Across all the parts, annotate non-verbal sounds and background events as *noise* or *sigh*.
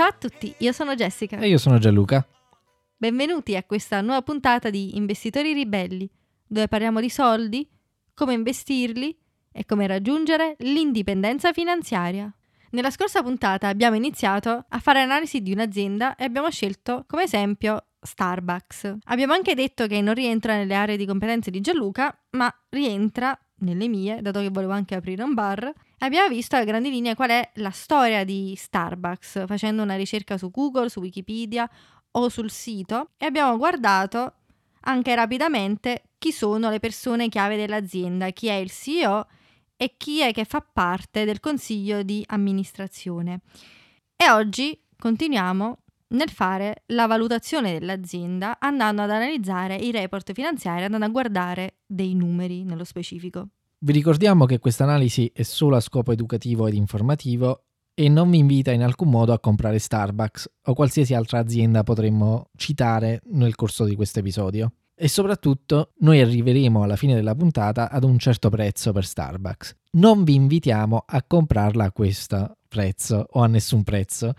Ciao a tutti, io sono Jessica. E io sono Gianluca. Benvenuti a questa nuova puntata di Investitori Ribelli, dove parliamo di soldi, come investirli e come raggiungere l'indipendenza finanziaria. Nella scorsa puntata abbiamo iniziato a fare analisi di un'azienda e abbiamo scelto come esempio Starbucks. Abbiamo anche detto che non rientra nelle aree di competenze di Gianluca, ma rientra nelle mie, dato che volevo anche aprire un bar. Abbiamo visto a grandi linee qual è la storia di Starbucks, facendo una ricerca su Google, su Wikipedia o sul sito e abbiamo guardato anche rapidamente chi sono le persone chiave dell'azienda, chi è il CEO e chi è che fa parte del consiglio di amministrazione. E oggi continuiamo nel fare la valutazione dell'azienda andando ad analizzare i report finanziari, andando a guardare dei numeri nello specifico. Vi ricordiamo che questa analisi è solo a scopo educativo ed informativo e non vi invita in alcun modo a comprare Starbucks o qualsiasi altra azienda potremmo citare nel corso di questo episodio. E soprattutto noi arriveremo alla fine della puntata ad un certo prezzo per Starbucks. Non vi invitiamo a comprarla a questo prezzo o a nessun prezzo.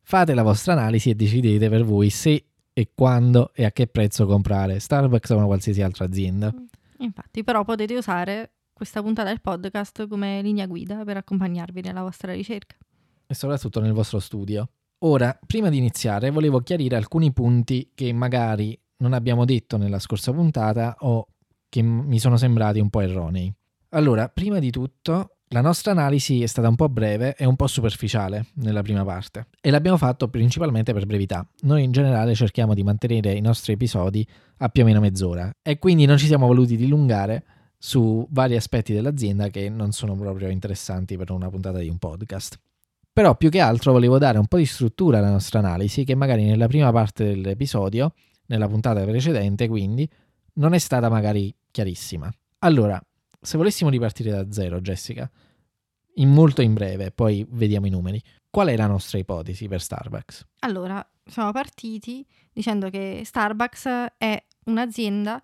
Fate la vostra analisi e decidete per voi se e quando e a che prezzo comprare Starbucks o una qualsiasi altra azienda. Infatti, però potete usare questa puntata del podcast come linea guida per accompagnarvi nella vostra ricerca. E soprattutto nel vostro studio. Ora, prima di iniziare, volevo chiarire alcuni punti che magari non abbiamo detto nella scorsa puntata o che mi sono sembrati un po' erronei. Allora, prima di tutto, la nostra analisi è stata un po' breve e un po' superficiale nella prima parte e l'abbiamo fatto principalmente per brevità. Noi in generale cerchiamo di mantenere i nostri episodi a più o meno mezz'ora e quindi non ci siamo voluti dilungare su vari aspetti dell'azienda che non sono proprio interessanti per una puntata di un podcast. Però più che altro volevo dare un po' di struttura alla nostra analisi che magari nella prima parte dell'episodio, nella puntata precedente quindi, non è stata magari chiarissima. Allora, se volessimo ripartire da zero, Jessica, in molto in breve, poi vediamo i numeri. Qual è la nostra ipotesi per Starbucks? Allora, siamo partiti dicendo che Starbucks è un'azienda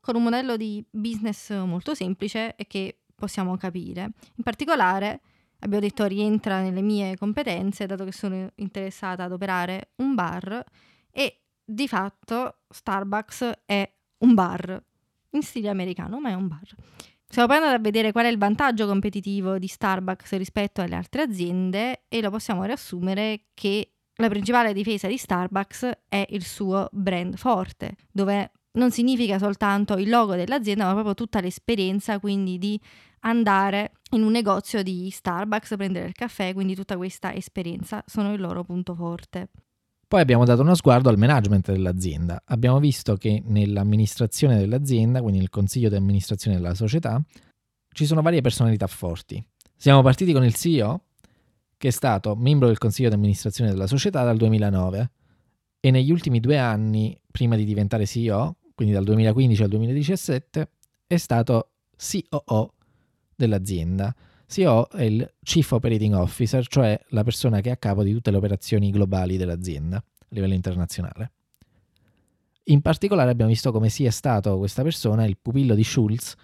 con un modello di business molto semplice e che possiamo capire. In particolare, abbiamo detto, rientra nelle mie competenze, dato che sono interessata ad operare un bar e di fatto Starbucks è un bar in stile americano, ma è un bar. Stiamo poi andando a vedere qual è il vantaggio competitivo di Starbucks rispetto alle altre aziende e lo possiamo riassumere che la principale difesa di Starbucks è il suo brand forte, dove non significa soltanto il logo dell'azienda, ma proprio tutta l'esperienza, quindi di andare in un negozio di Starbucks, prendere il caffè, quindi tutta questa esperienza sono il loro punto forte. Poi abbiamo dato uno sguardo al management dell'azienda. Abbiamo visto che nell'amministrazione dell'azienda, quindi nel consiglio di amministrazione della società, ci sono varie personalità forti. Siamo partiti con il CEO, che è stato membro del consiglio di amministrazione della società dal 2009 e negli ultimi due anni, prima di diventare CEO, quindi dal 2015 al 2017, è stato COO dell'azienda. CEO è il Chief Operating Officer, cioè la persona che è a capo di tutte le operazioni globali dell'azienda a livello internazionale. In particolare abbiamo visto come sia stato questa persona il pupillo di Schulz,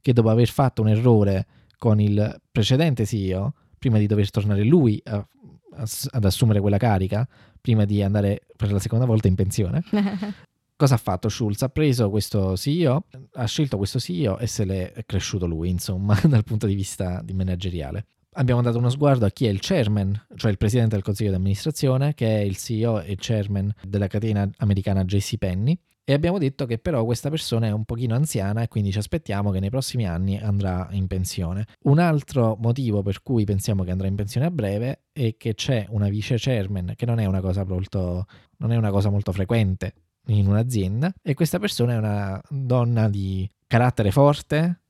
che dopo aver fatto un errore con il precedente CEO, prima di dover tornare lui a, a, ad assumere quella carica, prima di andare per la seconda volta in pensione, *laughs* cosa ha fatto Schulz? Ha preso questo CEO, ha scelto questo CEO e se l'è cresciuto lui, insomma, *laughs* dal punto di vista di manageriale. Abbiamo dato uno sguardo a chi è il chairman, cioè il presidente del consiglio di amministrazione, che è il CEO e chairman della catena americana JC Penney. E abbiamo detto che però questa persona è un pochino anziana e quindi ci aspettiamo che nei prossimi anni andrà in pensione. Un altro motivo per cui pensiamo che andrà in pensione a breve è che c'è una vice chairman, che non è una cosa molto, non è una cosa molto frequente in un'azienda e questa persona è una donna di carattere forte,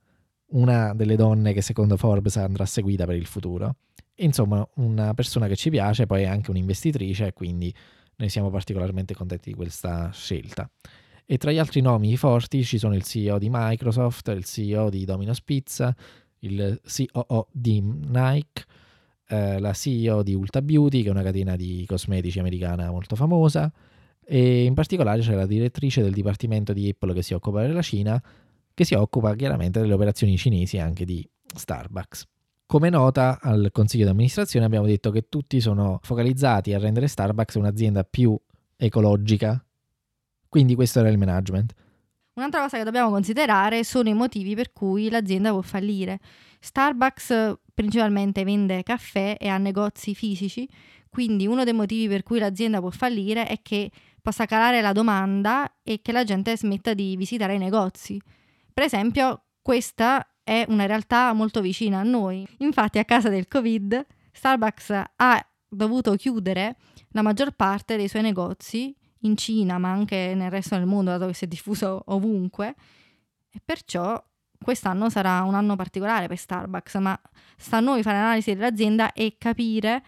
una delle donne che secondo Forbes andrà seguita per il futuro. Insomma, una persona che ci piace, poi è anche un'investitrice quindi noi siamo particolarmente contenti di questa scelta. E tra gli altri nomi forti ci sono il CEO di Microsoft, il CEO di Domino's Pizza, il COO di Nike, eh, la CEO di Ulta Beauty, che è una catena di cosmetici americana molto famosa, e in particolare c'è la direttrice del dipartimento di Apple che si occupa della Cina, che si occupa chiaramente delle operazioni cinesi anche di Starbucks. Come nota al consiglio di amministrazione abbiamo detto che tutti sono focalizzati a rendere Starbucks un'azienda più ecologica. Quindi questo era il management. Un'altra cosa che dobbiamo considerare sono i motivi per cui l'azienda può fallire. Starbucks principalmente vende caffè e ha negozi fisici, quindi uno dei motivi per cui l'azienda può fallire è che possa calare la domanda e che la gente smetta di visitare i negozi. Per esempio, questa è una realtà molto vicina a noi. Infatti, a causa del Covid, Starbucks ha dovuto chiudere la maggior parte dei suoi negozi in Cina, ma anche nel resto del mondo, dato che si è diffuso ovunque. E perciò quest'anno sarà un anno particolare per Starbucks, ma sta a noi fare l'analisi dell'azienda e capire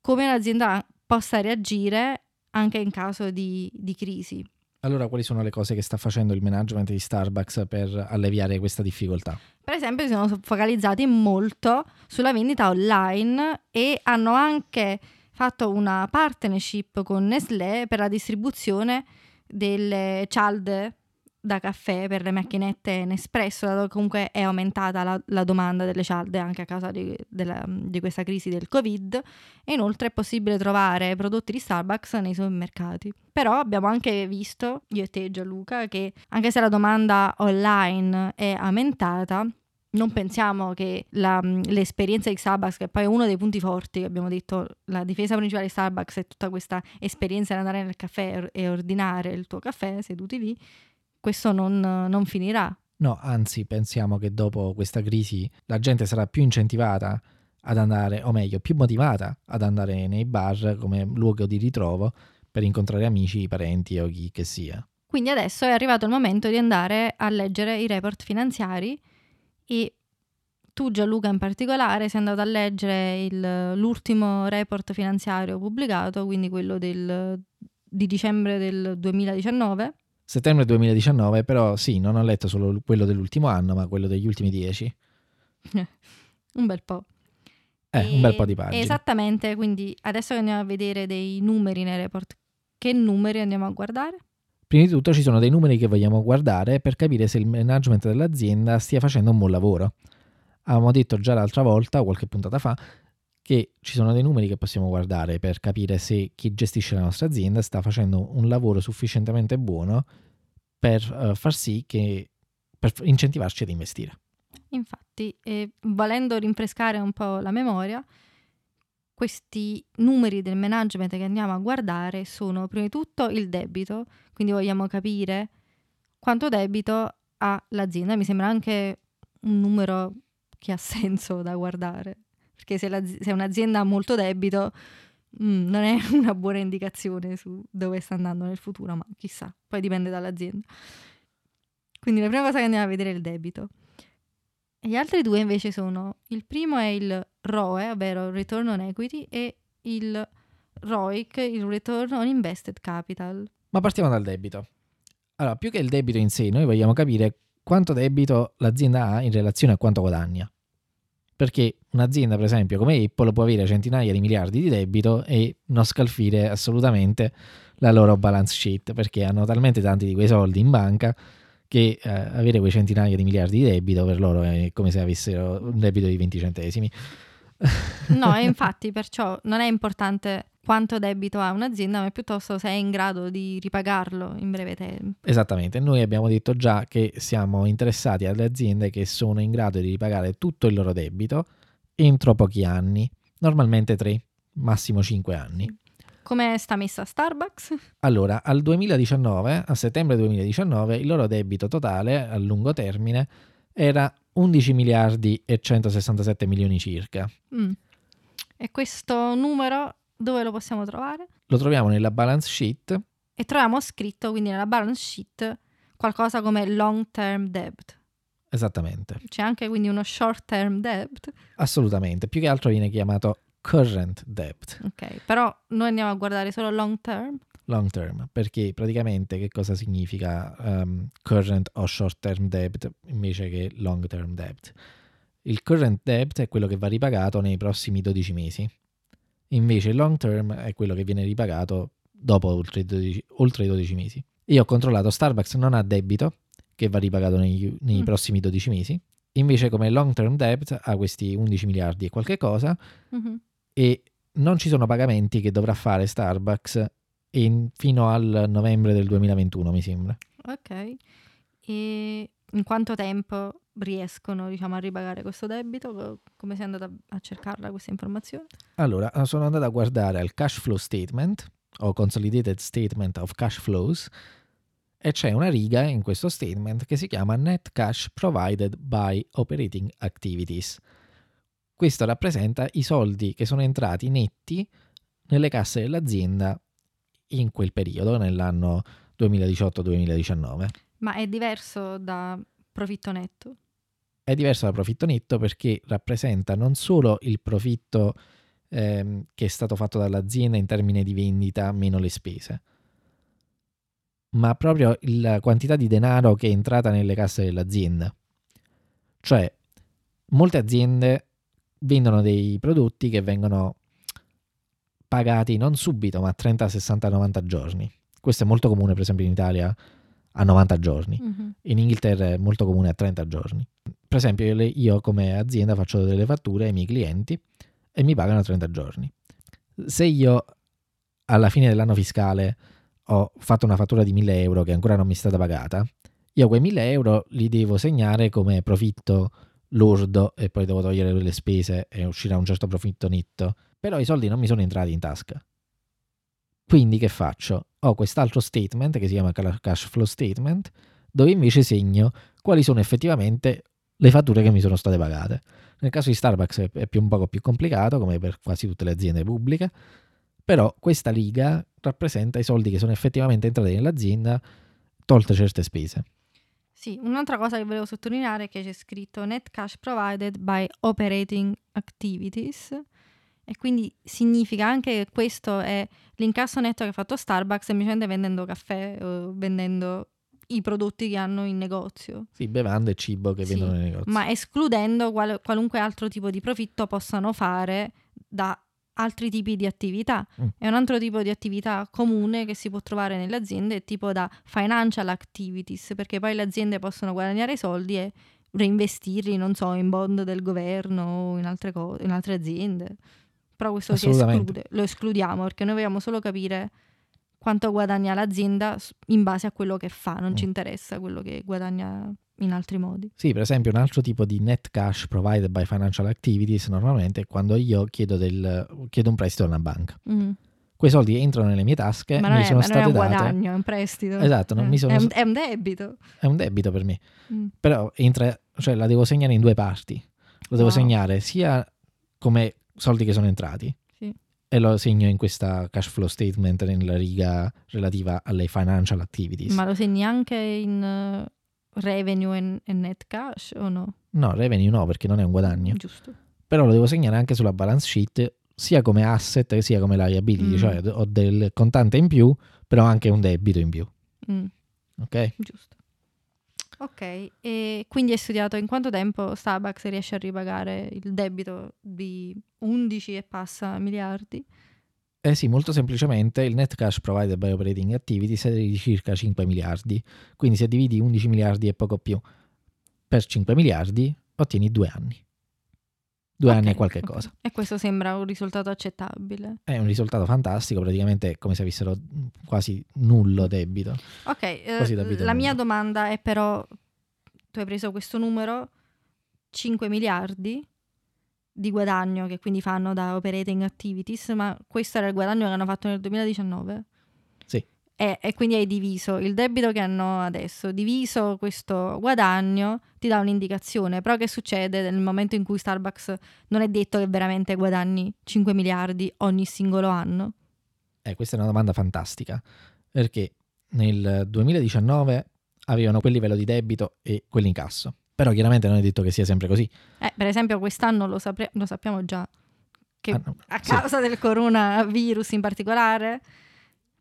come l'azienda possa reagire anche in caso di, di crisi. Allora, quali sono le cose che sta facendo il management di Starbucks per alleviare questa difficoltà? Per esempio, si sono focalizzati molto sulla vendita online e hanno anche fatto una partnership con Nestlé per la distribuzione delle cialde da caffè per le macchinette Nespresso, dato che comunque è aumentata la, la domanda delle cialde anche a causa di, della, di, questa crisi del Covid e inoltre è possibile trovare prodotti di Starbucks nei supermercati. Però abbiamo anche visto, io e te Gianluca, che anche se la domanda online è aumentata, non pensiamo che la, l'esperienza di Starbucks, che poi è uno dei punti forti, abbiamo detto, la difesa principale di Starbucks è tutta questa esperienza di andare nel caffè e ordinare il tuo caffè seduti lì, questo non, non finirà. No, anzi, pensiamo che dopo questa crisi la gente sarà più incentivata ad andare, o meglio, più motivata ad andare nei bar come luogo di ritrovo per incontrare amici, parenti o chi che sia. Quindi adesso è arrivato il momento di andare a leggere i report finanziari e tu Gianluca in particolare sei andato a leggere il, l'ultimo report finanziario pubblicato, quindi quello del, di dicembre del 2019 settembre 2019, però sì, non ho letto solo quello dell'ultimo anno, ma quello degli ultimi dieci. *laughs* un bel po'. Eh, e, un bel po' di pagine. Esattamente, quindi adesso andiamo a vedere dei numeri nei report, che numeri andiamo a guardare? Prima di tutto ci sono dei numeri che vogliamo guardare per capire se il management dell'azienda stia facendo un buon lavoro. Avevamo detto già l'altra volta, qualche puntata fa, che ci sono dei numeri che possiamo guardare per capire se chi gestisce la nostra azienda sta facendo un lavoro sufficientemente buono per uh, far sì che per incentivarci ad investire. Infatti, eh, volendo rinfrescare un po' la memoria, questi numeri del management che andiamo a guardare sono prima di tutto il debito, quindi vogliamo capire quanto debito ha l'azienda. Mi sembra anche un numero che ha senso da guardare perché se, la, se un'azienda ha molto debito mh, mm, non è *laughs* una buona indicazione su dove sta andando nel futuro, ma chissà, poi dipende dall'azienda. Quindi la prima cosa che andiamo a vedere è il debito. E gli altri due invece sono, il primo è il ROE, ovvero Return on Equity, e il ROIC, il Return on Invested Capital. Ma partiamo dal debito. Allora, più che il debito in sé, noi vogliamo capire quanto debito l'azienda ha in relazione a quanto guadagna perché un'azienda, per esempio, come Apple può avere centinaia di miliardi di debito e non scalfire assolutamente la loro balance sheet, perché hanno talmente tanti di quei soldi in banca che eh, avere quei centinaia di miliardi di debito per loro è come se avessero un debito di 20 centesimi. No, *laughs* infatti perciò non è importante quanto debito ha un'azienda, ma piuttosto se è in grado di ripagarlo in breve tempo. Esattamente, noi abbiamo detto già che siamo interessati alle aziende che sono in grado di ripagare tutto il loro debito entro pochi anni, normalmente 3, massimo 5 anni. Come sta messa Starbucks? Allora, al 2019, a settembre 2019, il loro debito totale a lungo termine era 11 miliardi e 167 milioni circa. Mm. E questo numero dove lo possiamo trovare? Lo troviamo nella balance sheet. E troviamo scritto quindi nella balance sheet qualcosa come long term debt. Esattamente. C'è anche quindi uno short term debt. Assolutamente, più che altro viene chiamato current debt. Ok, però noi andiamo a guardare solo long term. Long term, perché praticamente che cosa significa um, current o short term debt invece che long term debt? Il current debt è quello che va ripagato nei prossimi 12 mesi. Invece il long term è quello che viene ripagato dopo oltre i 12, oltre i 12 mesi. Io ho controllato, Starbucks non ha debito che va ripagato nei, nei mm. prossimi 12 mesi, Invece come long term debt ha questi 11 miliardi e qualche cosa Mhm. e non ci sono pagamenti che dovrà fare Starbucks in- fino al novembre del 2021, mi sembra. Ok. E in quanto tempo riescono, diciamo, a ripagare questo debito? Co- Come sei andata a cercarla questa informazione? Allora, sono andato a guardare al cash flow statement o consolidated statement of cash flows e c'è una riga in questo statement che si chiama net cash provided by operating activities. Questo rappresenta i soldi che sono entrati netti nelle casse dell'azienda in quel periodo, nell'anno 2018-2019. Ma è diverso da profitto netto? È diverso da profitto netto perché rappresenta non solo il profitto ehm, che è stato fatto dall'azienda in termini di vendita meno le spese, ma proprio la quantità di denaro che è entrata nelle casse dell'azienda. Cioè, molte aziende vendono dei prodotti che vengono pagati non subito, ma a 30, 60, 90 giorni. Questo è molto comune, per esempio, in Italia a 90 giorni. Mhm. In Inghilterra è molto comune a 30 giorni. Per esempio, io come azienda faccio delle fatture ai miei clienti e mi pagano a 30 giorni. Se io alla fine dell'anno fiscale ho fatto una fattura di 1000 euro che ancora non mi è stata pagata, io quei 1000 euro li devo segnare come profitto lordo e poi devo togliere le spese e uscirà un certo profitto netto. Però i soldi non mi sono entrati in tasca. Quindi che faccio? Ho quest'altro statement che si chiama cash flow statement, dove invece segno quali sono effettivamente le fatture che mi sono state pagate. Nel caso di Starbucks è più un poco più complicato, come per quasi tutte le aziende pubbliche, però questa riga rappresenta i soldi che sono effettivamente entrati nell'azienda, tolte certe spese. Sì, un'altra cosa che volevo sottolineare è che c'è scritto net cash provided by operating activities e quindi significa anche che questo è l'incasso netto che ha fatto Starbucks semplicemente vendendo caffè o vendendo i prodotti che hanno in negozio, Sì, bevande e cibo che Sì, vendono nei negozi. ma escludendo qual- qualunque altro tipo di profitto possano fare da altri tipi di attività. Mm. È un altro tipo di attività comune che si può trovare nelle aziende, tipo da financial activities, perché poi le aziende possono guadagnare soldi e reinvestirli, non so, in bond del governo o in altre, co- in altre aziende. Però questo si esclude, lo escludiamo perché noi vogliamo solo capire quanto guadagna l'azienda in base a quello che fa, non ci Mm. interessa quello che guadagna in altri modi. Sì, per esempio un altro tipo di net cash provided by financial activities normalmente è quando io chiedo, del, chiedo un prestito da una banca. Mm. Quei soldi entrano nelle mie tasche, ma non, mi è, sono ma non è state un date. guadagno, è un prestito. Esatto, non Eh, mi sono- è, un, è un debito. È un debito per me. Mm. Però entra, cioè la devo segnare in due parti. Lo devo Wow. segnare sia come soldi che sono entrati Sì. e lo segno in questa cash flow statement nella riga relativa alle financial activities. Ma lo segni anche in eh, revenue e, e net cash o no? No, revenue no, perché non è un guadagno. Giusto. Però lo devo segnare anche sulla balance sheet sia come asset sia come liability, Mm. cioè ho del contante in più, però anche un debito in più. Mm, Ok? giusto. Ok, e quindi hai studiato in quanto tempo Starbucks riesce a ripagare il debito di 11 e passa miliardi? Eh sì, molto semplicemente il net cash provided by operating activities è di circa 5 miliardi. Quindi se dividi 11 miliardi e poco più per 5 miliardi, ottieni due anni. Due Ok, anni e qualche ok. cosa. E questo sembra un risultato accettabile. È un risultato fantastico, praticamente è come se avessero quasi nullo debito. Ok, eh, la mia nullo. domanda è però, tu hai preso questo numero, 5 miliardi di guadagno che quindi fanno da operating activities, ma questo era il guadagno che hanno fatto nel 2019? Sì. E, e quindi hai diviso il debito che hanno adesso, diviso questo guadagno, ti dà un'indicazione, però che succede nel momento in cui Starbucks non è detto che veramente guadagni 5 miliardi ogni singolo anno? Eh, questa è una domanda fantastica, perché nel 2019 avevano quel livello di debito e quell'incasso. Però chiaramente non è detto che sia sempre così. Eh, per esempio, quest'anno lo, sapre- lo sappiamo già che Ah, no, a sì. causa del coronavirus in particolare,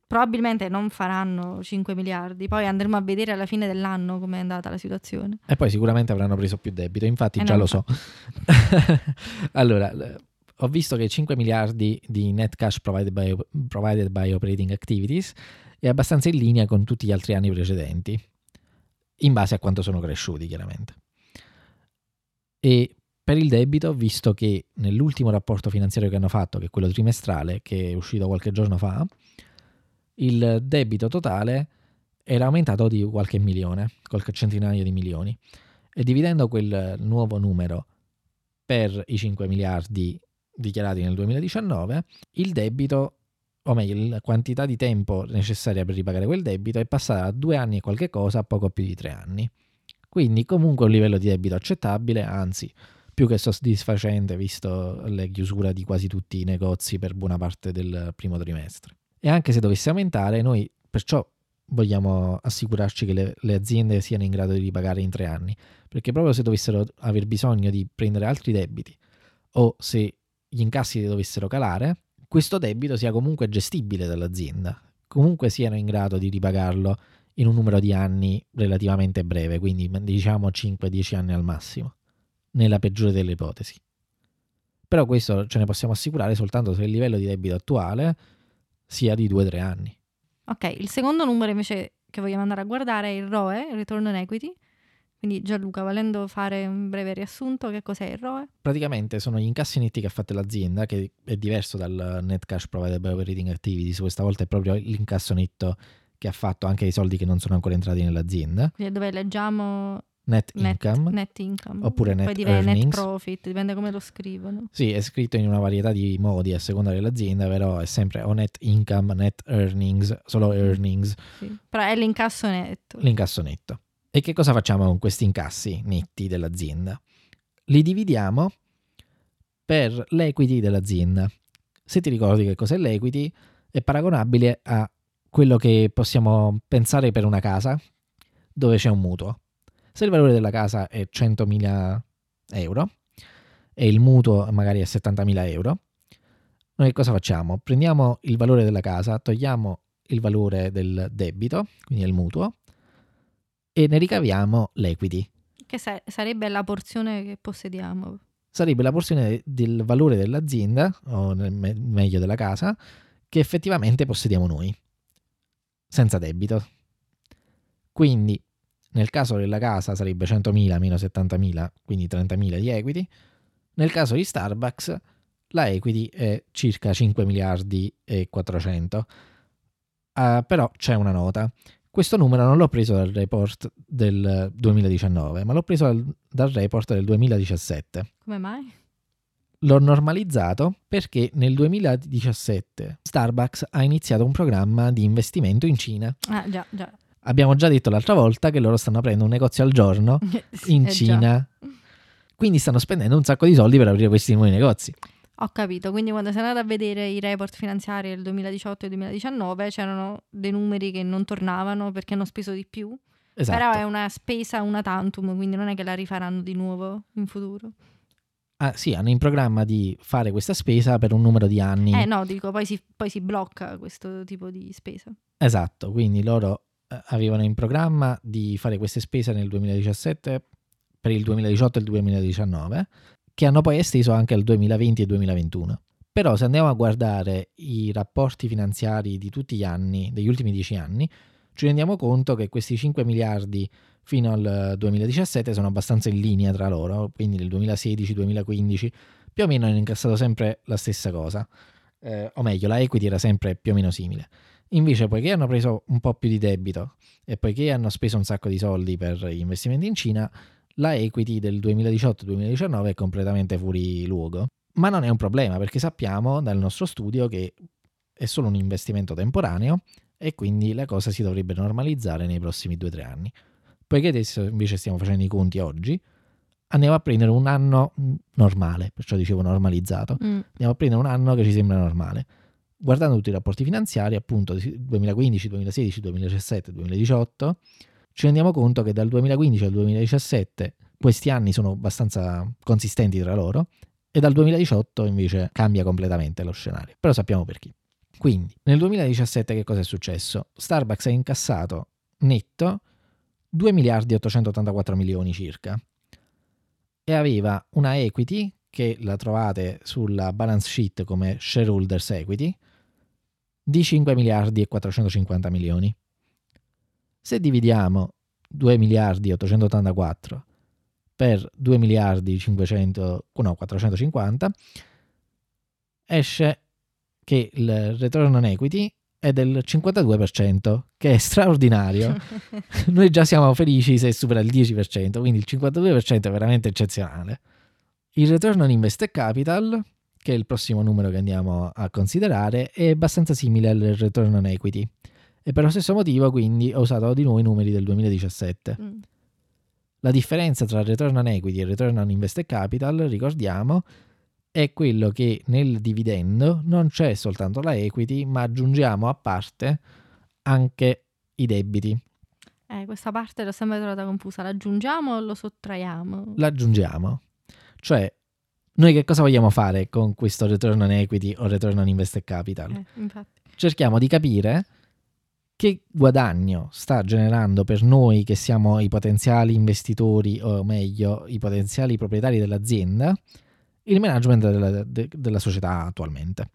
probabilmente non faranno 5 miliardi. Poi andremo a vedere alla fine dell'anno com'è andata la situazione. E poi sicuramente avranno preso più debito, infatti Eh già lo so. *laughs* allora, ho visto che 5 miliardi di net cash provided by, provided by operating activities è abbastanza in linea con tutti gli altri anni precedenti, in base a quanto sono cresciuti chiaramente. E per il debito, visto che nell'ultimo rapporto finanziario che hanno fatto, che è quello trimestrale, che è uscito qualche giorno fa, il debito totale era aumentato di qualche milione, qualche centinaio di milioni. E dividendo quel nuovo numero per i 5 miliardi dichiarati nel 2019, il debito, o meglio, la quantità di tempo necessaria per ripagare quel debito è passata da due anni e qualche cosa a poco più di tre anni. Quindi comunque un livello di debito accettabile, anzi più che soddisfacente visto le chiusure di quasi tutti i negozi per buona parte del primo trimestre. E anche se dovesse aumentare, noi perciò vogliamo assicurarci che le, le, aziende siano in grado di ripagare in tre anni, perché proprio se dovessero aver bisogno di prendere altri debiti o se gli incassi dovessero calare, questo debito sia comunque gestibile dall'azienda, comunque siano in grado di ripagarlo in un numero di anni relativamente breve, quindi diciamo 5-10 anni al massimo, nella peggiore delle ipotesi. Però questo ce ne possiamo assicurare soltanto se il livello di debito attuale sia di 2-3 anni. Ok, il secondo numero invece che vogliamo andare a guardare è il ROE, il Return on Equity. Quindi Gianluca, volendo fare un breve riassunto, che cos'è il ROE? Praticamente sono gli incassi netti che ha fatto l'azienda, che è diverso dal net cash provided by operating activities, questa volta è proprio l'incasso netto che ha fatto anche i soldi che non sono ancora entrati nell'azienda. Quindi dove leggiamo net income, net income. oppure net net profit, dipende come lo scrivono. Sì, è scritto in una varietà di modi a seconda dell'azienda, però è sempre o net income, net earnings, solo earnings, Sì. Però è l'incasso netto. l'incasso netto. E che cosa facciamo con questi incassi netti dell'azienda? Li dividiamo per l'equity dell'azienda. Se ti ricordi che cos'è l'equity, è paragonabile a quello che possiamo pensare per una casa dove c'è un mutuo. Se il valore della casa è 100.000 euro e il mutuo magari è 70.000 euro, noi cosa facciamo? Prendiamo il valore della casa, togliamo il valore del debito, quindi il mutuo, e ne ricaviamo l'equity. Che sa- sarebbe la porzione che possediamo. Sarebbe la porzione del valore dell'azienda, o me- meglio della casa, che effettivamente possediamo noi, senza debito. Quindi, nel caso della casa sarebbe 100.000 meno 70.000, quindi 30.000 di equity. Nel caso di Starbucks, la equity è circa 5 miliardi e 400. Ah, però c'è una nota. Questo numero non l'ho preso dal report del 2019, ma l'ho preso dal, dal report del 2017. Come mai? L'ho normalizzato perché nel 2017 Starbucks ha iniziato un programma di investimento in Cina. Ah, già, già. Abbiamo già detto l'altra volta che loro stanno aprendo un negozio al giorno *laughs* Sì, in eh, già. Cina. Quindi stanno spendendo un sacco di soldi per aprire questi nuovi negozi. Ho capito, quindi quando sei andato a vedere i report finanziari del 2018 e 2019 c'erano dei numeri che non tornavano perché hanno speso di più. Esatto. Però è una spesa una tantum, quindi non è che la rifaranno di nuovo in futuro. Ah, sì, hanno in programma di fare questa spesa per un numero di anni. Eh no, dico, poi si, poi si blocca questo tipo di spesa. Esatto, quindi loro eh, avevano in programma di fare queste spese nel 2017 per il 2018 e il 2019, che hanno poi esteso anche al 2020 e 2021. Però se andiamo a guardare i rapporti finanziari di tutti gli anni, degli ultimi dieci anni, ci rendiamo conto che questi 5 miliardi fino al 2017 sono abbastanza in linea tra loro, quindi nel 2016-2015 più o meno hanno incassato sempre la stessa cosa, Eh, o meglio la equity era sempre più o meno simile. Invece, poiché hanno preso un po' più di debito e poiché hanno speso un sacco di soldi per gli investimenti in Cina, la equity del 2018-2019 è completamente fuori luogo. Ma non è un problema perché sappiamo dal nostro studio che è solo un investimento temporaneo e quindi la cosa si dovrebbe normalizzare nei prossimi 2-3 anni. Poiché adesso invece stiamo facendo i conti oggi, andiamo a prendere un anno normale, perciò dicevo normalizzato Mm. andiamo a prendere un anno che ci sembra normale. Guardando tutti i rapporti finanziari, appunto di 2015, 2016, 2017, 2018, ci rendiamo conto che dal 2015 al 2017 questi anni sono abbastanza consistenti tra loro e dal 2018 invece cambia completamente lo scenario. Però sappiamo perché. Quindi, nel 2017 che cosa è successo? Starbucks ha incassato netto 2 miliardi e 884 milioni circa e aveva una equity che la trovate sulla balance sheet come shareholders equity di 5 miliardi e 450 milioni. Se dividiamo 2 miliardi e 884 per 2 miliardi 500, no, 450, esce che il return on equity è del 52%, che è straordinario. *laughs* Noi già siamo felici se supera il 10%, quindi il 52% è veramente eccezionale. Il return on invested capital, che è il prossimo numero che andiamo a considerare, è abbastanza simile al return on equity. E per lo stesso motivo, quindi, ho usato di nuovo i numeri del 2017. Mm. La differenza tra return on equity e return on invested capital, ricordiamo, è quello che nel dividendo non c'è soltanto la equity, ma aggiungiamo a parte anche i debiti. Eh, questa parte l'ho sempre trovata confusa. L'aggiungiamo o lo sottraiamo? L'aggiungiamo. Cioè, noi che cosa vogliamo fare con questo return on equity o return on invested capital? Eh, Cerchiamo di capire che guadagno sta generando per noi che siamo i potenziali investitori o meglio i potenziali proprietari dell'azienda il management della, de, della società attualmente.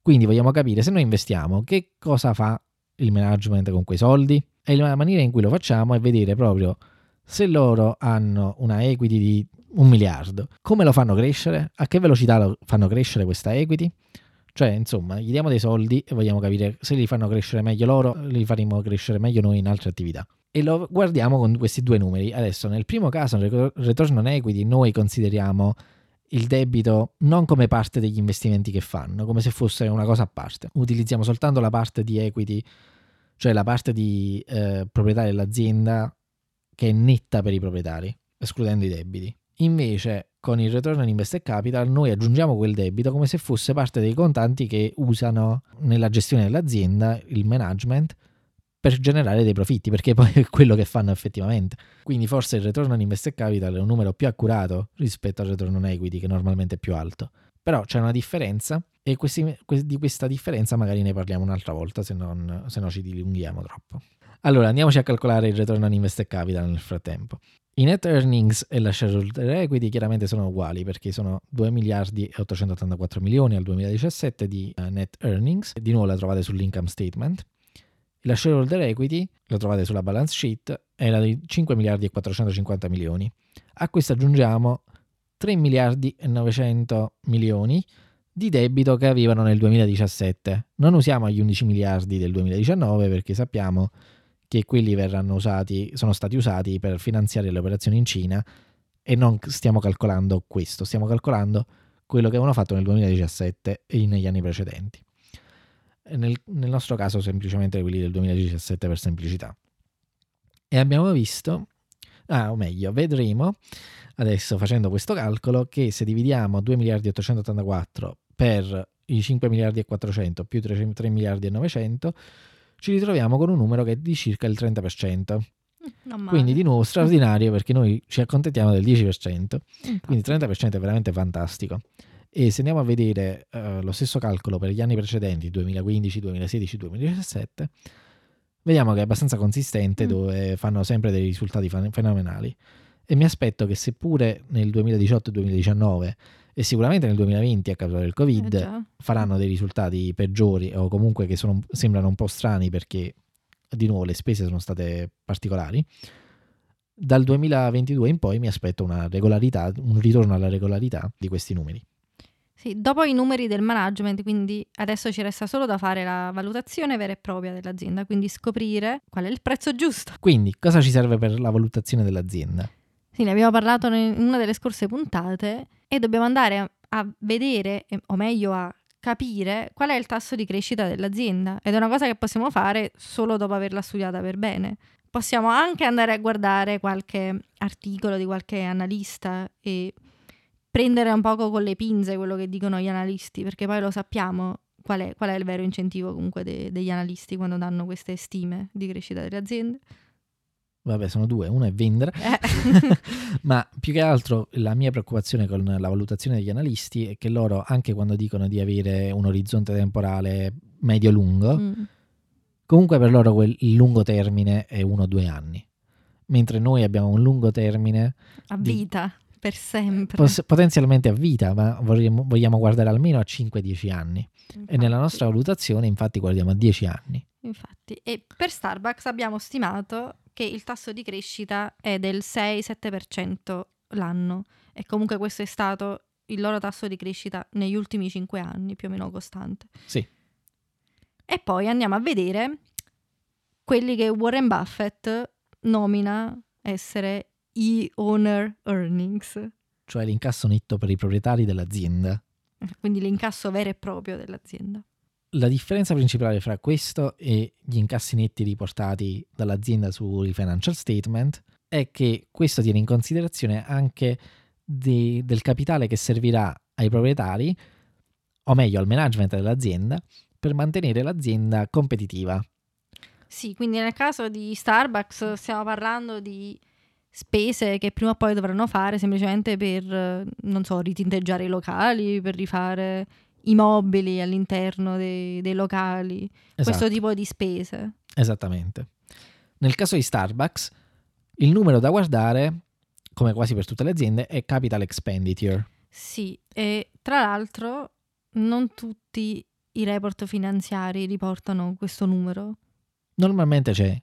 Quindi vogliamo capire se noi investiamo che cosa fa il management con quei soldi e la maniera in cui lo facciamo è vedere proprio se loro hanno una equity di un miliardo, come lo fanno crescere, a che velocità lo fanno crescere questa equity. Cioè, insomma, gli diamo dei soldi e vogliamo capire se li fanno crescere meglio loro, li faremo crescere meglio noi in altre attività. E lo guardiamo con questi due numeri. Adesso, nel primo caso, nel return on equity, noi consideriamo il debito non come parte degli investimenti che fanno, come se fosse una cosa a parte. Utilizziamo soltanto la parte di equity, cioè la parte di eh, proprietà dell'azienda che è netta per i proprietari, escludendo i debiti. Invece, con il return on invested capital, noi aggiungiamo quel debito come se fosse parte dei contanti che usano nella gestione dell'azienda, il management, per generare dei profitti, perché poi è quello che fanno effettivamente. Quindi forse il return on invested capital è un numero più accurato rispetto al return on equity, che normalmente è più alto. Però c'è una differenza e questi, di questa differenza magari ne parliamo un'altra volta, se, non, se no ci dilunghiamo troppo. Allora, andiamoci a calcolare il return on invested capital nel frattempo. I net earnings e la shareholder equity chiaramente sono uguali perché sono 2 miliardi e 884 milioni al 2017 di uh, net earnings, di nuovo la trovate sull'income statement. La shareholder equity, la trovate sulla balance sheet, era di 5 miliardi e 450 milioni. A questo aggiungiamo 3 miliardi e 900 milioni di debito che avevano nel 2017. Non usiamo gli 11 miliardi del 2019 perché sappiamo che quelli verranno usati, sono stati usati per finanziare le operazioni in Cina e non stiamo calcolando questo, stiamo calcolando quello che avevano fatto nel 2017 e negli anni precedenti. Nel, nel nostro caso semplicemente quelli del 2017 per semplicità. E abbiamo visto, ah, o meglio, vedremo adesso facendo questo calcolo che se dividiamo 2 miliardi e 884 per i 5 miliardi e 400 più 3, 3 miliardi e 900 ci ritroviamo con un numero che è di circa il 30%. Mm, quindi di nuovo straordinario perché noi ci accontentiamo del 10%, Infatti. quindi 30% è veramente fantastico. E se andiamo a vedere uh, lo stesso calcolo per gli anni precedenti, 2015, 2016, 2017, vediamo che è abbastanza consistente, mm. dove fanno sempre dei risultati fenomenali. E mi aspetto che seppure nel 2018 e 2019 sicuramente nel 2020 a causa del Covid eh faranno dei risultati peggiori o comunque che sono, sembrano un po' strani perché di nuovo le spese sono state particolari. Dal 2022 in poi mi aspetto una regolarità, un ritorno alla regolarità di questi numeri. Sì, dopo i numeri del management, quindi adesso ci resta solo da fare la valutazione vera e propria dell'azienda, quindi scoprire qual è il prezzo giusto. Quindi, cosa ci serve per la valutazione dell'azienda? Sì, ne abbiamo parlato in una delle scorse puntate e dobbiamo andare a vedere, o meglio a capire qual è il tasso di crescita dell'azienda ed è una cosa che possiamo fare solo dopo averla studiata per bene. Possiamo anche andare a guardare qualche articolo di qualche analista e prendere un poco con le pinze quello che dicono gli analisti, perché poi lo sappiamo qual è, qual è il vero incentivo comunque de, degli analisti quando danno queste stime di crescita delle aziende. Vabbè, sono due, uno è vendere, eh. *laughs* ma più che altro la mia preoccupazione con la valutazione degli analisti è che loro, anche quando dicono di avere un orizzonte temporale medio-lungo, mm. comunque per loro quel, il lungo termine è uno o due anni, mentre noi abbiamo un lungo termine a vita, di, per sempre. Pos- potenzialmente a vita, ma vogliamo, vogliamo guardare almeno a 5-10 anni. Infatti. E nella nostra valutazione infatti guardiamo a 10 anni. Infatti, e per Starbucks abbiamo stimato che il tasso di crescita è del 6-7% l'anno e comunque questo è stato il loro tasso di crescita negli ultimi 5 anni, più o meno costante. Sì. E poi andiamo a vedere quelli che Warren Buffett nomina essere i owner earnings, Cioè l'incasso netto per i proprietari dell'azienda. quindi l'incasso vero e proprio dell'azienda. La differenza principale fra questo e gli incassi netti riportati dall'azienda sui financial statement è che questo tiene in considerazione anche di- del capitale che servirà ai proprietari, o meglio al management dell'azienda, per mantenere l'azienda competitiva. Sì, quindi nel caso di Starbucks stiamo parlando di spese che prima o poi dovranno fare semplicemente per, non so, ritinteggiare i locali, per rifare i mobili all'interno dei, dei locali, questo Esatto, tipo di spese. esattamente. Nel caso di Starbucks, il numero da guardare, come quasi per tutte le aziende, è capital expenditure. Sì, e tra l'altro non tutti i report finanziari riportano questo numero. Normalmente c'è,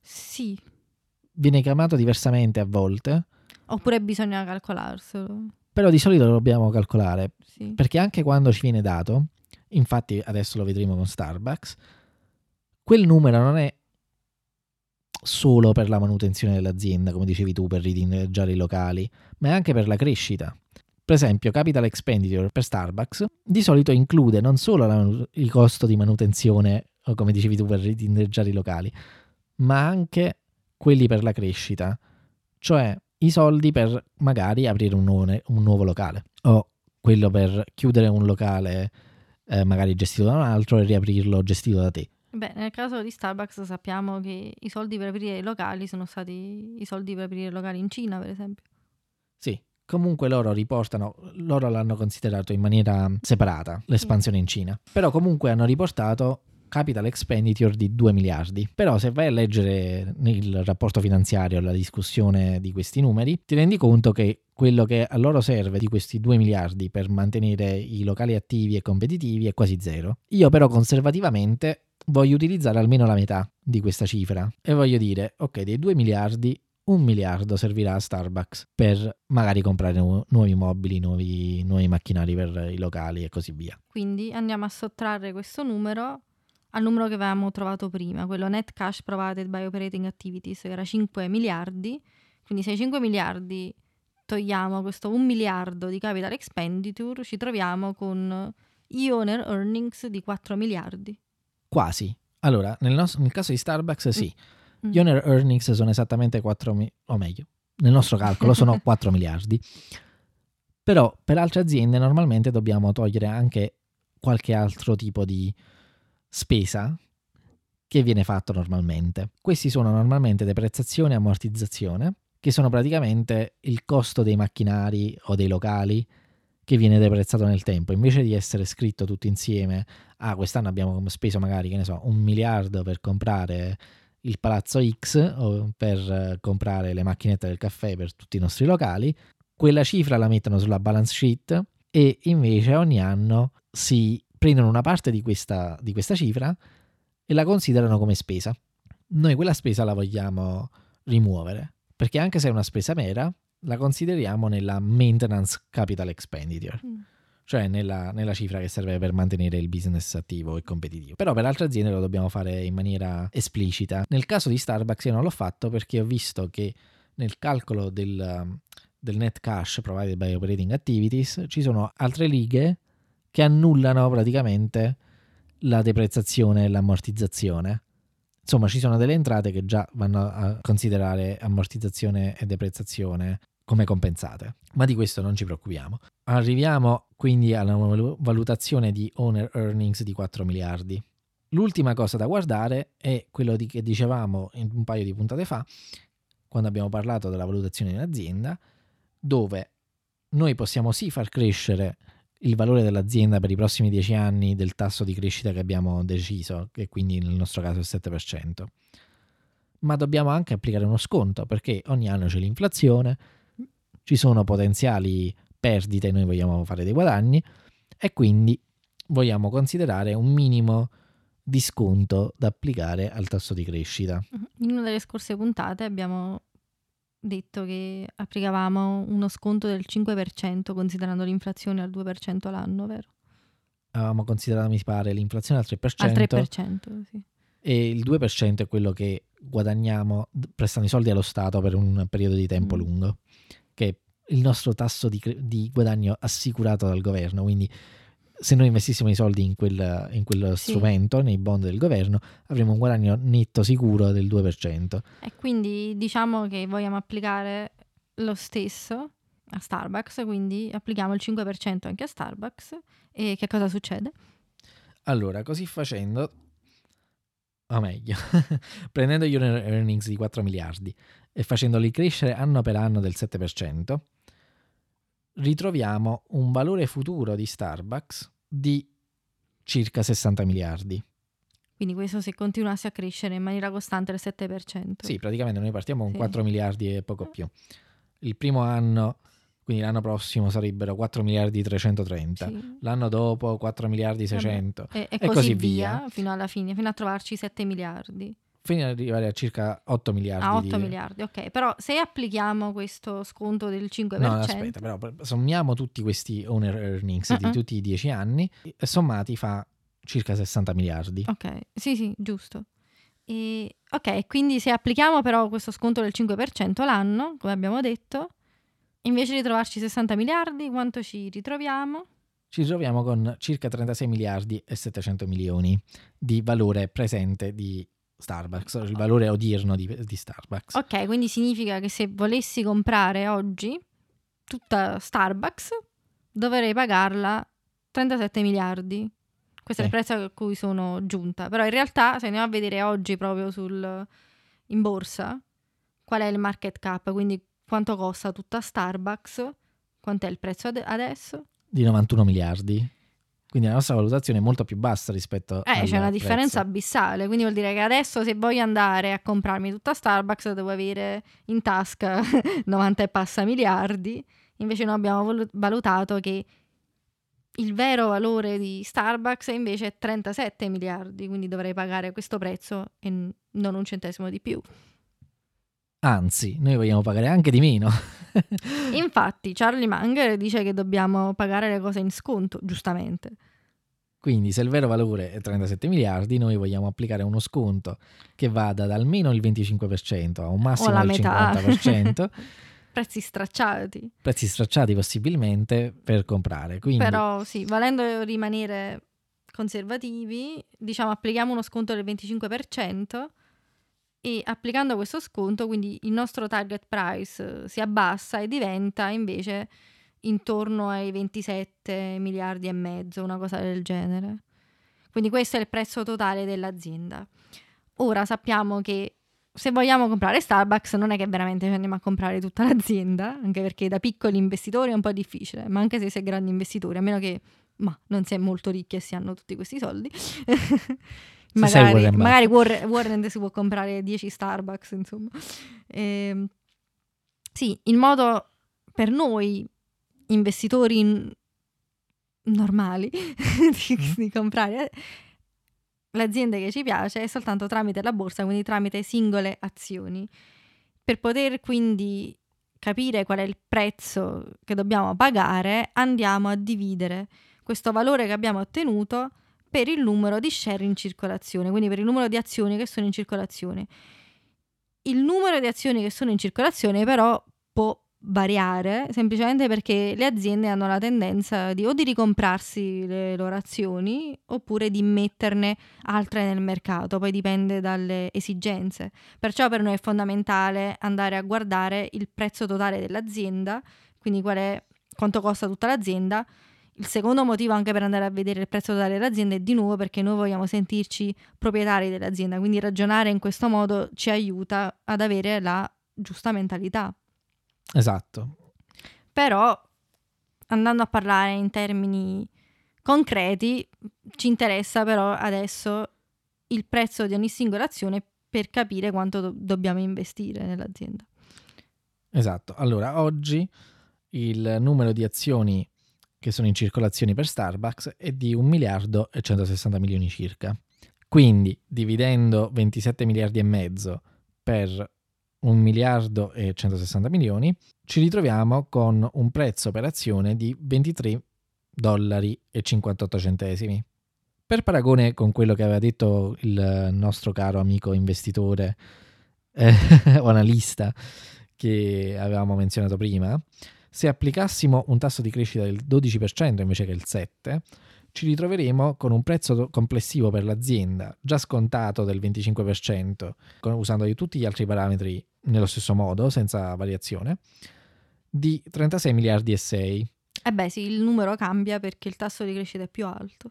Sì, viene chiamato diversamente a volte, oppure bisogna calcolarselo. Però di solito lo dobbiamo calcolare Sì. perché anche quando ci viene dato, infatti adesso lo vedremo con Starbucks, quel numero non è solo per la manutenzione dell'azienda, come dicevi tu, per ritinteggiare i locali, ma è anche per la crescita. Per esempio, capital expenditure per Starbucks di solito include non solo la il costo di manutenzione, come dicevi tu, per ritinteggiare i locali, ma anche quelli per la crescita, cioè i soldi per magari aprire un nuovo, un nuovo locale o quello per chiudere un locale eh, magari gestito da un altro e riaprirlo gestito da te. Beh, nel caso di Starbucks sappiamo che i soldi per aprire i locali sono stati i soldi per aprire i locali in Cina, per esempio. Sì, comunque loro riportano, loro l'hanno considerato in maniera separata, l'espansione in Cina, però comunque hanno riportato capital expenditure di 2 miliardi. Però se vai a leggere il rapporto finanziario, la discussione di questi numeri, ti rendi conto che quello che a loro serve di questi 2 miliardi per mantenere i locali attivi e competitivi è quasi zero. Io però conservativamente voglio utilizzare almeno la metà di questa cifra e voglio dire, ok, dei 2 miliardi un miliardo servirà a Starbucks per magari comprare nu- nuovi mobili, nuovi, nuovi macchinari per i locali e così via. Quindi andiamo a sottrarre questo numero al numero che avevamo trovato prima, quello net cash provided by operating activities, che era 5 miliardi. Quindi se ai 5 miliardi togliamo questo 1 miliardo di capital expenditure, ci troviamo con i owner earnings di 4 miliardi. Quasi. Allora, nel, nos- nel caso di Starbucks sì, Mm. gli owner earnings sono esattamente 4 miliardi, o meglio, nel nostro calcolo sono *laughs* 4 miliardi. Però per altre aziende normalmente dobbiamo togliere anche qualche altro tipo di spesa che viene fatto normalmente. Questi sono normalmente deprezzazione e ammortizzazione, che sono praticamente il costo dei macchinari o dei locali che viene deprezzato nel tempo. Invece di essere scritto tutto insieme, ah, quest'anno abbiamo speso magari, che ne so, un miliardo per comprare il palazzo X o per comprare le macchinette del caffè per tutti i nostri locali, quella cifra la mettono sulla balance sheet e invece ogni anno si prendono una parte di questa, di questa cifra e la considerano come spesa. Noi quella spesa la vogliamo rimuovere perché anche se è una spesa mera, la consideriamo nella maintenance capital expenditure, Mm. cioè nella, nella cifra che serve per mantenere il business attivo e competitivo. Però per altre aziende lo dobbiamo fare in maniera esplicita. Nel caso di Starbucks io non l'ho fatto perché ho visto che nel calcolo del, del net cash provided by operating activities ci sono altre righe che annullano praticamente la deprezzazione e l'ammortizzazione. Insomma, ci sono delle entrate che già vanno a considerare ammortizzazione e deprezzazione come compensate, ma di questo non ci preoccupiamo. Arriviamo quindi alla valu- valutazione di owner earnings di 4 miliardi. L'ultima cosa da guardare è quello di che dicevamo in un paio di puntate fa, quando abbiamo parlato della valutazione di un'azienda, dove noi possiamo sì far crescere il valore dell'azienda per i prossimi 10 anni del tasso di crescita che abbiamo deciso, che quindi nel nostro caso è il 7%. Ma dobbiamo anche applicare uno sconto perché ogni anno c'è l'inflazione, ci sono potenziali perdite, noi vogliamo fare dei guadagni e quindi vogliamo considerare un minimo di sconto da applicare al tasso di crescita. In una delle scorse puntate abbiamo detto che applicavamo uno sconto del 5% considerando l'inflazione al 2% l'anno, vero? Avevamo considerato, mi pare, l'inflazione al 3%. Al 3%, sì. E il 2% è quello che guadagniamo prestando i soldi allo Stato per un periodo di tempo mm. lungo, che è il nostro tasso di, di guadagno assicurato dal governo. Quindi se noi investissimo i soldi in quel, in quel sì. strumento, nei bond del governo, avremo un guadagno netto sicuro del 2%. E quindi diciamo che vogliamo applicare lo stesso a Starbucks, quindi applichiamo il 5% anche a Starbucks. E che cosa succede? Allora, così facendo, o meglio, *laughs* prendendo gli earnings di 4 miliardi e facendoli crescere anno per anno del 7%, ritroviamo un valore futuro di Starbucks di circa 60 miliardi. Quindi questo se continuasse a crescere in maniera costante del 7%. Sì, praticamente noi partiamo con sì. 4 miliardi e poco più. Il primo anno, quindi l'anno prossimo sarebbero 4 miliardi 330, sì. l'anno dopo 4 miliardi 600 e, e, e, così, via, via fino alla fine, fino a trovarci 7 miliardi fino ad arrivare a circa 8 miliardi. A 8 di... miliardi, ok. Però se applichiamo questo sconto del 5%... No, aspetta, però sommiamo tutti questi owner earnings uh-uh. di tutti i 10 anni sommati fa circa 60 miliardi. Ok, sì, sì, giusto. E, ok, quindi se applichiamo però questo sconto del 5% l'anno, come abbiamo detto, invece di trovarci 60 miliardi, quanto ci ritroviamo? Ci ritroviamo con circa 36 miliardi e 700 milioni di valore presente di Starbucks, il valore odierno di, di, Starbucks. Ok, quindi significa che se volessi comprare oggi tutta Starbucks dovrei pagarla 37 miliardi. Questo sì. è il prezzo a cui sono giunta. Però in realtà se andiamo a vedere oggi proprio sul, in borsa qual è il market cap, quindi quanto costa tutta Starbucks, quant'è il prezzo ad- adesso? Di 91 miliardi. Quindi la nostra valutazione è molto più bassa rispetto a. Eh, c'è una differenza abissale. Quindi vuol dire che adesso, se voglio andare a comprarmi tutta Starbucks, devo avere in tasca *laughs* 90 e passa miliardi. Invece, noi abbiamo valutato che il vero valore di Starbucks invece è 37 miliardi. Quindi dovrei pagare questo prezzo e non un centesimo di più. Anzi, noi vogliamo pagare anche di meno. *laughs* Infatti, Charlie Munger dice che dobbiamo pagare le cose in sconto, giustamente. Quindi, se il vero valore è 37 miliardi, noi vogliamo applicare uno sconto che vada da almeno il 25% a un massimo del 50%. *laughs* prezzi stracciati. Prezzi stracciati possibilmente per comprare. Quindi... Però sì, volendo rimanere conservativi, diciamo applichiamo uno sconto del 25% e applicando questo sconto quindi il nostro target price eh, si abbassa e diventa invece intorno ai 27 miliardi e mezzo, una cosa del genere. Quindi questo è il prezzo totale dell'azienda. Ora sappiamo che se vogliamo comprare Starbucks non è che veramente andiamo a comprare tutta l'azienda, anche perché da piccoli investitori è un po' difficile, ma anche se è grandi investitori, a meno che ma, non si è molto ricchi e si hanno tutti questi soldi. *laughs* magari, Warren, magari Warren, Warren, si può comprare 10 Starbucks, insomma. E, ehm, sì, il modo per noi investitori normali *laughs* di, mm. di comprare l'azienda che ci piace è soltanto tramite la borsa, quindi tramite singole azioni. Per poter quindi capire qual è il prezzo che dobbiamo pagare, andiamo a dividere questo valore che abbiamo ottenuto per il numero di share in circolazione, quindi per il numero di azioni che sono in circolazione. Il numero di azioni che sono in circolazione però può variare semplicemente perché le aziende hanno la tendenza di o di ricomprarsi le loro azioni oppure di metterne altre nel mercato, poi dipende dalle esigenze. Perciò per noi è fondamentale andare a guardare il prezzo totale dell'azienda, quindi qual è, quanto costa tutta l'azienda il secondo motivo anche per andare a vedere il prezzo totale dell'azienda è di nuovo perché noi vogliamo sentirci proprietari dell'azienda, quindi ragionare in questo modo ci aiuta ad avere la giusta mentalità. Esatto. Però andando a parlare in termini concreti, ci interessa però adesso il prezzo di ogni singola azione per capire quanto do- dobbiamo investire nell'azienda. Esatto. Allora, oggi il numero di azioni che sono in circolazione per Starbucks è di 1 miliardo e 160 milioni circa. Quindi, dividendo 27 miliardi e mezzo per 1 miliardo e 160 milioni, ci ritroviamo con un prezzo per azione di 23 dollari e 58 centesimi. Per paragone con quello che aveva detto il nostro caro amico investitore eh, *laughs* o analista che avevamo menzionato prima, se applicassimo un tasso di crescita del 12% invece che il 7%, ci ritroveremo con un prezzo complessivo per l'azienda già scontato del 25%, usando tutti gli altri parametri nello stesso modo, senza variazione, di 36 miliardi e 6. Eh beh sì, il numero cambia perché il tasso di crescita è più alto.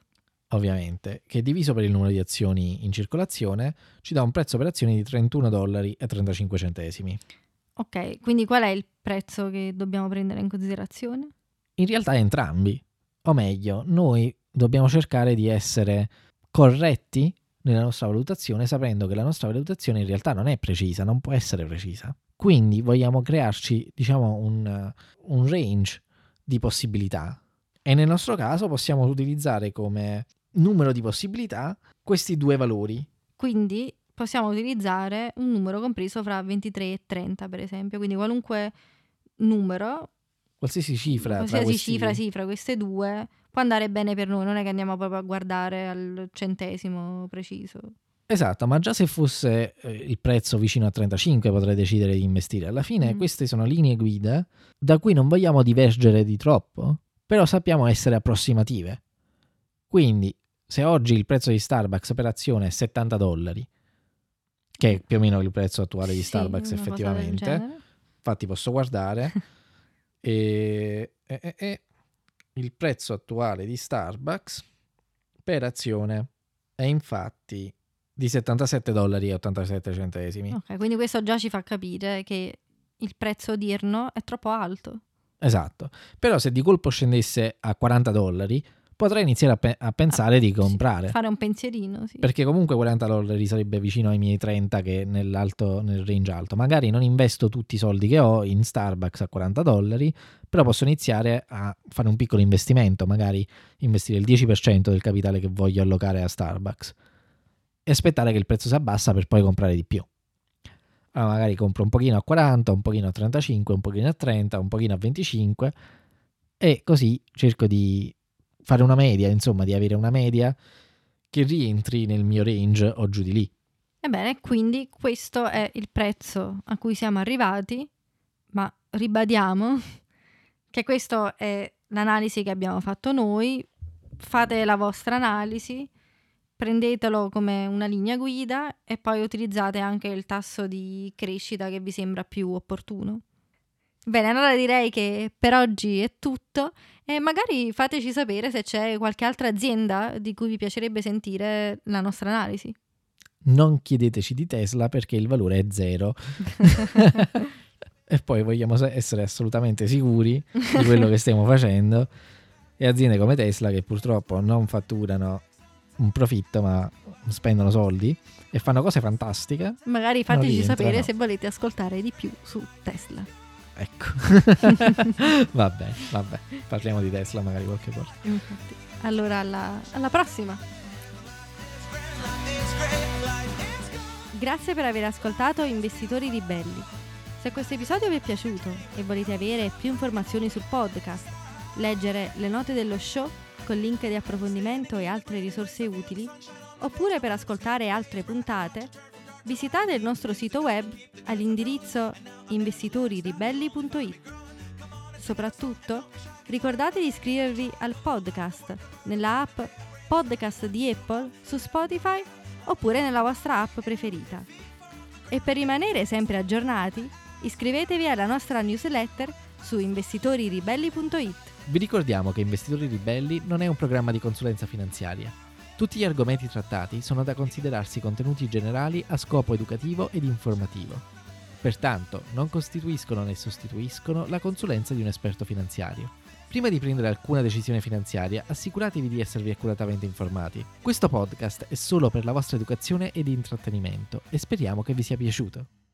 Ovviamente, che diviso per il numero di azioni in circolazione ci dà un prezzo per azione di 31 dollari e 35 centesimi. Ok, quindi qual è il prezzo che dobbiamo prendere in considerazione? In realtà entrambi, o meglio, noi dobbiamo cercare di essere corretti nella nostra valutazione sapendo che la nostra valutazione in realtà non è precisa, non può essere precisa. Quindi vogliamo crearci, diciamo, un, un range di possibilità e nel nostro caso possiamo utilizzare come numero di possibilità questi due valori. Quindi possiamo utilizzare un numero compreso fra 23 e 30, per esempio, quindi qualunque numero qualsiasi cifra qualsiasi cifra sì, fra queste due può andare bene per noi, non è che andiamo proprio a guardare al centesimo preciso. Esatto, ma già se fosse eh, il prezzo vicino a 35 potrei decidere di investire. Alla fine mm. queste sono linee guida da cui non vogliamo divergere di troppo, però sappiamo essere approssimative. Quindi, se oggi il prezzo di Starbucks per azione è 70 dollari, che è più o meno il prezzo attuale di Starbucks sì, effettivamente, infatti posso guardare, *laughs* e, e, e il prezzo attuale di Starbucks per azione è infatti di 77 dollari e 87 centesimi. Ok, quindi questo già ci fa capire che il prezzo odierno è troppo alto. Esatto, però se di colpo scendesse a 40 dollari potrei iniziare a, pe- a pensare ah, di comprare. Fare un pensierino, sì. Perché comunque 40 dollari sarebbe vicino ai miei 30 che nell'alto, nel range alto. Magari non investo tutti i soldi che ho in Starbucks a 40 dollari, però posso iniziare a fare un piccolo investimento, magari investire il 10% del capitale che voglio allocare a Starbucks e aspettare che il prezzo si abbassa per poi comprare di più. Allora magari compro un pochino a 40, un pochino a 35, un pochino a 30, un pochino a 25 e così cerco di fare una media, insomma, di avere una media che rientri nel mio range o giù di lì. Ebbene, quindi questo è il prezzo a cui siamo arrivati, ma ribadiamo *laughs* che questa è l'analisi che abbiamo fatto noi, fate la vostra analisi, prendetelo come una linea guida e poi utilizzate anche il tasso di crescita che vi sembra più opportuno. Bene, allora direi che per oggi è tutto e magari fateci sapere se c'è qualche altra azienda di cui vi piacerebbe sentire la nostra analisi. Non chiedeteci di Tesla perché il valore è zero. *laughs* e poi vogliamo essere assolutamente sicuri di quello che stiamo facendo. E aziende come Tesla che purtroppo non fatturano un profitto ma spendono soldi e fanno cose fantastiche. Magari fateci sapere se volete ascoltare di più su Tesla. Ecco. *laughs* vabbè, vabbè, parliamo di Tesla magari qualche volta. Infatti. Allora alla, alla prossima. Grazie per aver ascoltato Investitori Ribelli. Se questo episodio vi è piaciuto e volete avere più informazioni sul podcast, leggere le note dello show con link di approfondimento e altre risorse utili, oppure per ascoltare altre puntate, visitate il nostro sito web all'indirizzo investitoriribelli.it. Soprattutto ricordate di iscrivervi al podcast nella app podcast di Apple su Spotify oppure nella vostra app preferita. E per rimanere sempre aggiornati, iscrivetevi alla nostra newsletter su investitoriribelli.it. Vi ricordiamo che Investitori Ribelli non è un programma di consulenza finanziaria tutti gli argomenti trattati sono da considerarsi contenuti generali a scopo educativo ed informativo. Pertanto, non costituiscono né sostituiscono la consulenza di un esperto finanziario. Prima di prendere alcuna decisione finanziaria, assicuratevi di esservi accuratamente informati. Questo podcast è solo per la vostra educazione ed intrattenimento e speriamo che vi sia piaciuto.